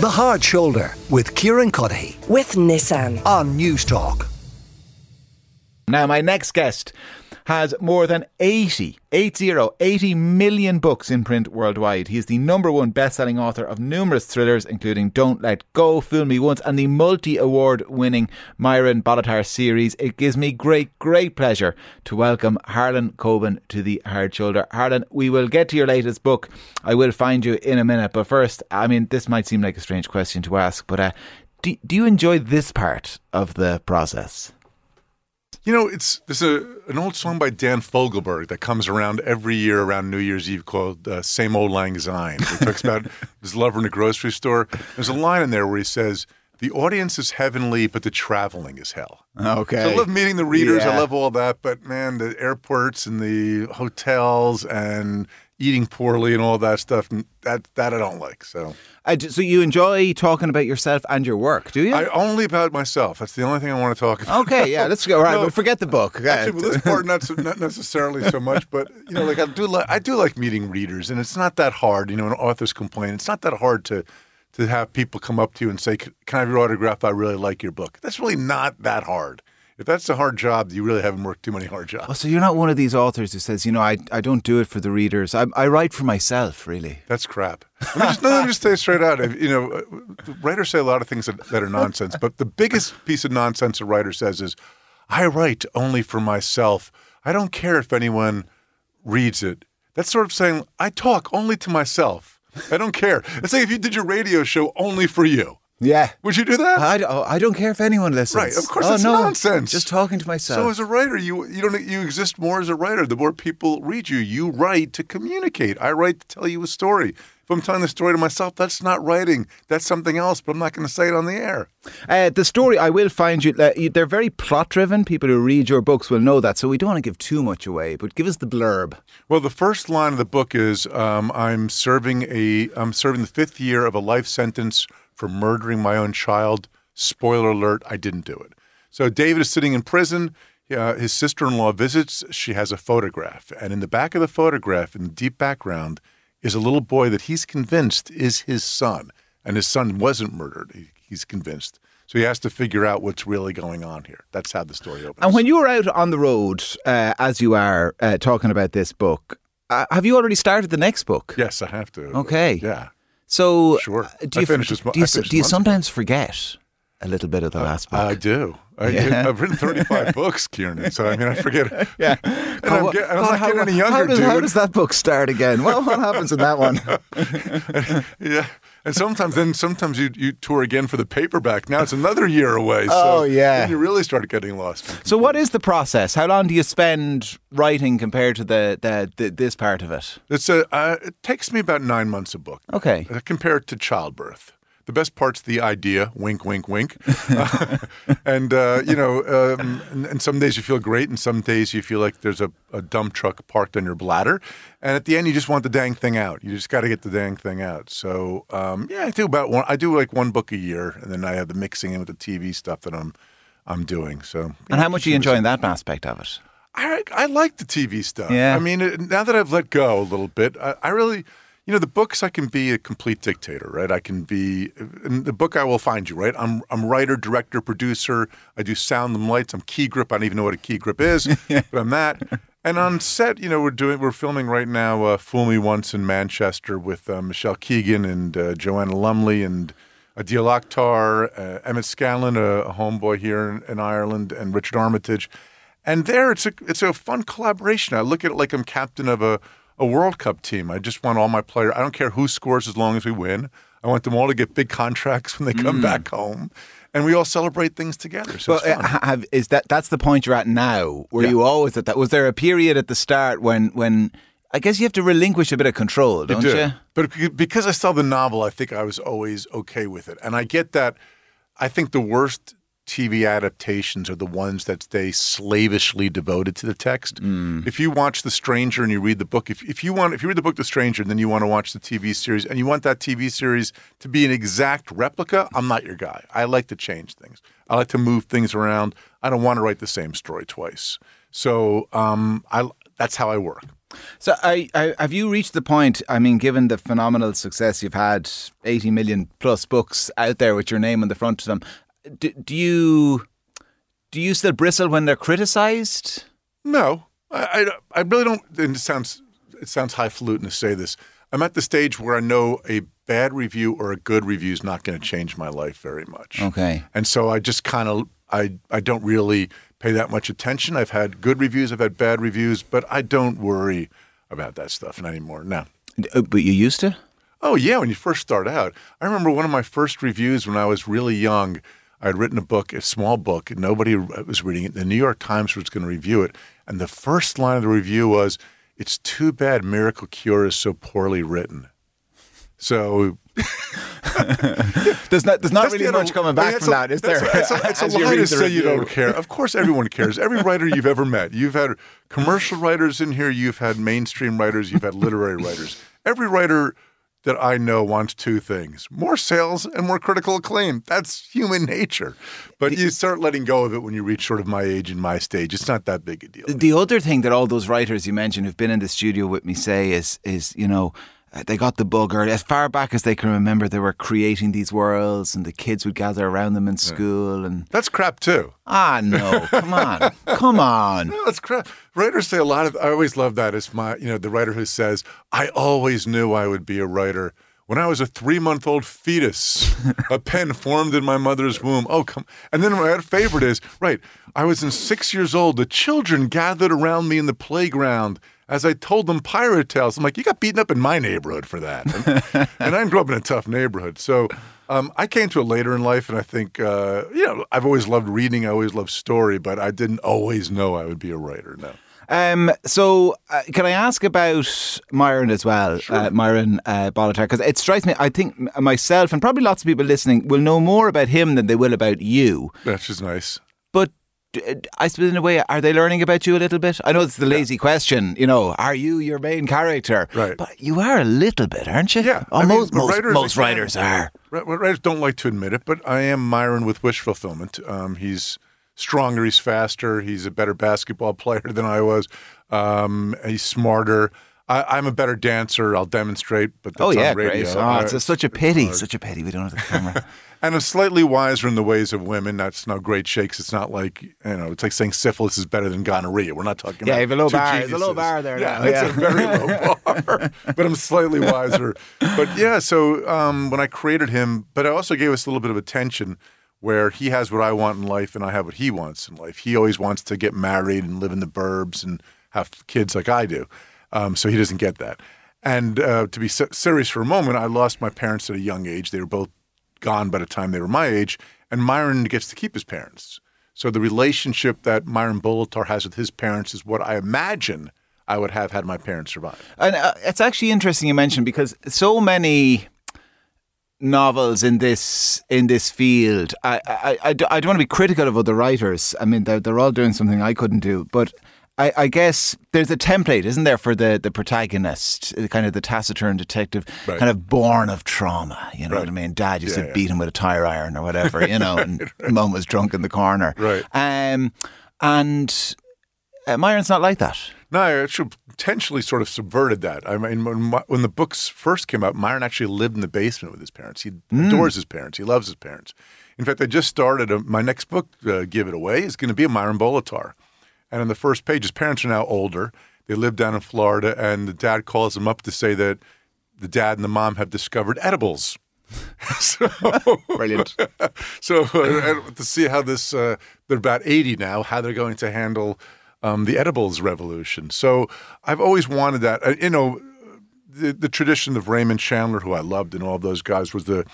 The Hard Shoulder with Kieran Cuddihy with Nissan. on News Talk. Now, my next guest has more than 80, 80, 80 million books in print worldwide. He is the number one best-selling author of numerous thrillers, including Don't Let Go, Fool Me Once, and the multi-award winning Myron Bolitar series. It gives me great, great pleasure to welcome Harlan Coben to the Hard Shoulder. Harlan, we will get to your latest book. I will find you in a minute, but first, I mean, this might seem like a strange question to ask, but uh, do, do you enjoy this part of the process? You know, it's there's a an old song by Dan Fogelberg that comes around every year around New Year's Eve called uh, "Same Old Lang Syne." It talks about his lover in a grocery store. There's a line in there where he says, "The audience is heavenly, but the traveling is hell." Okay. So I love meeting the readers. I love all that, but man, the airports and the hotels and eating poorly and all that stuff that that I don't like. So Uh, so you enjoy talking about yourself and your work, do you? I only about myself. That's the only thing I want to talk about. okay, yeah, let's go. All right, No. but forget the book. Actually, well, this part not so, not necessarily so much, but you know, like I do like I do like meeting readers, and it's not that hard. You know, when authors complain, it's not that hard to to have people come up to you and say, "Can I have your autograph? I really like your book." That's really not that hard. If that's a hard job, you really haven't worked too many hard jobs. Oh, so you're not one of these authors who says, you know, I, I don't do it for the readers. I, I write for myself, really. That's crap. Let me just, no, let me just say straight out. You know, uh, writers say a lot of things that, that are nonsense, but the biggest piece of nonsense a writer says is, "I write only for myself. I don't care if anyone reads it." That's sort of saying, "I talk only to myself. I don't care." It's like if you did your radio show only for you. Yeah. Would you do that? I, oh, I don't care if anyone listens. Right, of course oh, that's no, nonsense. Just talking to myself. So as a writer, you you don't you exist more as a writer. The more people read you, you write to communicate. I write to tell you a story. If I'm telling the story to myself, that's not writing. That's something else. But I'm not going to say it on the air. Uh, the story, I will find you, uh, they're very plot driven. People who read your books will know that. So we don't want to give too much away, but give us the blurb. Well, the first line of the book is um, I'm serving a I'm serving the fifth year of a life sentence for murdering my own child. Spoiler alert: I didn't do it. So David is sitting in prison. Uh, his sister-in-law visits. She has a photograph, and in the back of the photograph, in the deep background, is a little boy that he's convinced is his son, and his son wasn't murdered. He, he's convinced. So he has to figure out what's really going on here. That's how the story opens. And when you were out on the road, uh, as you are uh, talking about this book, uh, have you already started the next book? yes, I have to. Okay. Yeah. So, Sure. uh, do you, do you, do you sometimes forget a little bit of the last book? I do. I. I've written 35 books, Kieran. So, I mean, I forget. yeah. And I'm, get, I'm not how, getting any how younger, does, dude. How does that book start again? Well, what happens in that one? yeah. And sometimes, then sometimes you, you tour again for the paperback. Now it's another year away. So Oh, yeah. you really start getting lost. So, what is the process? How long do you spend writing compared to the, the, the this part of it? It's a, uh, it takes me about nine months a book. Okay. Uh, compared to childbirth. The best part's the idea, wink, wink, wink. Uh, and, uh, you know, um, and, and some days you feel great, and some days you feel like there's a, a dump truck parked on your bladder. And at the end, you just want the dang thing out. You just got to get the dang thing out. So, um, yeah, I do about one, I do like one book a year, and then I have the mixing in with the TV stuff that I'm, I'm doing. So, And how much are you enjoying that aspect of it? I, I like the TV stuff. Yeah. I mean, now that I've let go a little bit, I, I really, you know, the books I can be a complete dictator, right? I can be in the book. I will find you, right? I'm I'm writer, director, producer. I do sound and lights. I'm key grip. I don't even know what a key grip is, but I'm that. And on set, you know, we're doing we're filming right now. Uh, Fool Me Once in Manchester with uh, Michelle Keegan and uh, Joanna Lumley and. Adil Akhtar, uh, Emmett Scanlan, a, a homeboy here in, in Ireland, and Richard Armitage. And there, it's a it's a fun collaboration. I look at it like I'm captain of a, a World Cup team. I just want all my players. I don't care who scores as long as we win. I want them all to get big contracts when they come mm. back home, and we all celebrate things together. So Well, have, is that that's the point you're at now? Were Yeah. you always at that? Was there a period at the start when when I guess you have to relinquish a bit of control, don't do. you? But because I saw the novel, I think I was always okay with it. And I get that. I think the worst TV adaptations are the ones that stay slavishly devoted to the text. If you watch The Stranger and you read the book, if, if you want, if you read the book The Stranger, then you want to watch the TV series, and you want that TV series to be an exact replica, I'm not your guy. I like to change things. I like to move things around. I don't want to write the same story twice. So um, I that's how I work. So, I, I, have you reached the point? I mean, given the phenomenal success you've had, eighty million plus books out there with your name on the front of them, do, do you do you still bristle when they're criticised? No, I, I, I really don't. And it sounds it sounds highfalutin to say this. I'm at the stage where I know a bad review or a good review is not going to change my life very much. Okay. And so I just kind of I I don't really pay that much attention. I've had good reviews, I've had bad reviews, but I don't worry about that stuff anymore. No. Uh, But you used to? Oh yeah, when you first start out. I remember one of my first reviews when I was really young. I had written a book, a small book, and nobody was reading it. The New York Times was going to review it, and the first line of the review was, "It's too bad Miracle Cure is so poorly written." So There's not there's not That's really much coming I mean, back it's from a- that, is there? that's a- It's a, it's a As you lie read to say you don't care. Of course, everyone cares. Every writer you've ever met, you've had commercial writers in here, you've had mainstream writers, you've had literary writers. Every writer that I know wants two things: more sales and more critical acclaim. That's human nature. But you start letting go of it when you reach sort of my age and my stage. It's not that big a deal. The other thing that all those writers you mentioned who've been in the studio with me say is is you know uh, they got the bug early. As far back as they can remember, they were creating these worlds, and the kids would gather around them in school. And That's crap too. ah, no, come on, come on. No, that's crap. Writers say a lot of. I always love that. It's my, you know, the writer who says, "I always knew I would be a writer." When I was a three-month-old fetus, a pen formed in my mother's womb. Oh, come! And then my favorite is right. I was in six years old. The children gathered around me in the playground as I told them pirate tales. I'm like, you got beaten up in my neighborhood for that, and, and I grew up in a tough neighborhood. So um, I came to it later in life, and I think uh, you know I've always loved reading. I always loved story, but I didn't always know I would be a writer. No. Um, so, uh, can I ask about Myron as well, uh, Myron uh, Bolitar? Because it strikes me, I think myself and probably lots of people listening will know more about him than they will about you. That's just nice. But I suppose, in a way, are they learning about you a little bit? I know it's the lazy question, you know, are you your main character? Right. But you are a little bit, aren't you? Yeah, Oh, I mean, most, writers, most writers are. Writers don't like to admit it, but I am Myron with wish fulfillment. Um, he's stronger, he's faster, he's a better basketball player than I was. Um, he's smarter. I, I'm a better dancer. I'll demonstrate, but that's Oh, yeah, on radio. great. Oh, Uh, it's such a pity. Such a pity we don't have the camera. and I'm slightly wiser in the ways of women. That's no great shakes. It's not like you know. It's like saying syphilis is better than gonorrhea. We're not talking. Yeah, about you have a low bar. There's a low bar there Yeah, now, it's yeah. a very low bar. but I'm slightly wiser. But yeah, so um, when I created him, but I also gave us a little bit of attention where he has what I want in life and I have what he wants in life. He always wants to get married and live in the burbs and have kids like I do. Um, so he doesn't get that. And uh, to be serious for a moment, I lost my parents at a young age. They were both gone by the time they were my age, and Myron gets to keep his parents. So the relationship that Myron Bolitar has with his parents is what I imagine I would have had my parents survive. And uh, it's actually interesting you mentioned because so many novels in this in this field. I I I don't want to be critical of other writers. I mean, they're, they're all doing something I couldn't do, but. I, I guess there's a template, isn't there, for the, the protagonist, kind of the taciturn detective, Right. kind of born of trauma. You know Right. what I mean? Dad used Yeah, to yeah. beat him with a tire iron or whatever, you know, and mum was drunk in the corner. Right. Um, and uh, Myron's not like that. No, I actually potentially sort of subverted that. I mean, when, my, when the books first came out, Myron actually lived in the basement with his parents. He adores his parents. He loves his parents. In fact, I just started a, my next book, uh, Give It Away, is going to be a Myron Bolitar. And on the first page, his parents are now older. They live down in Florida, and the dad calls him up to say that the dad and the mom have discovered edibles. so, Brilliant. so uh, to see how this, uh, they're about 80 now, how they're going to handle um, the edibles revolution. So I've always wanted that. Uh, you know, the, the tradition of Raymond Chandler, who I loved, and all those guys, was the,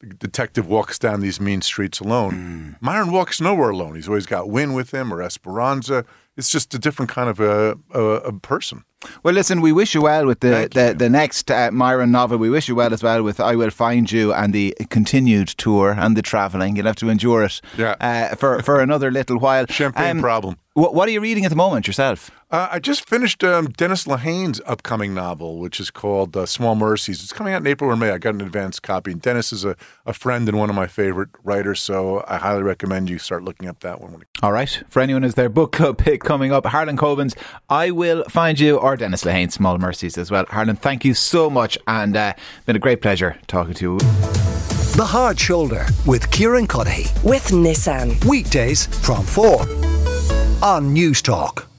the detective walks down these mean streets alone. Myron walks nowhere alone. He's always got Win with him or Esperanza. It's just a different kind of a, a, a person. Well, listen, we wish you well with the, the, the next uh, Myron novel. We wish you well as well with I Will Find You and the continued tour and the travelling. You'll have to endure it Yeah. uh, for, for another little while. Champagne Um, problem. What, what are you reading at the moment yourself? Uh, I just finished um, Dennis Lehane's upcoming novel, which is called uh, Small Mercies. It's coming out in April or May. I got an advance copy. And Dennis is a, a friend and one of my favorite writers, so I highly recommend you start looking up that one. All right. For anyone who's their book club pick, coming up. Harlan Coben's I Will Find You, or Dennis Lehane, Small Mercies as well. Harlan, thank you so much, and uh, been a great pleasure talking to you. The Hard Shoulder with Kieran Cuddihy. With Nissan. Weekdays from 4 on News Talk.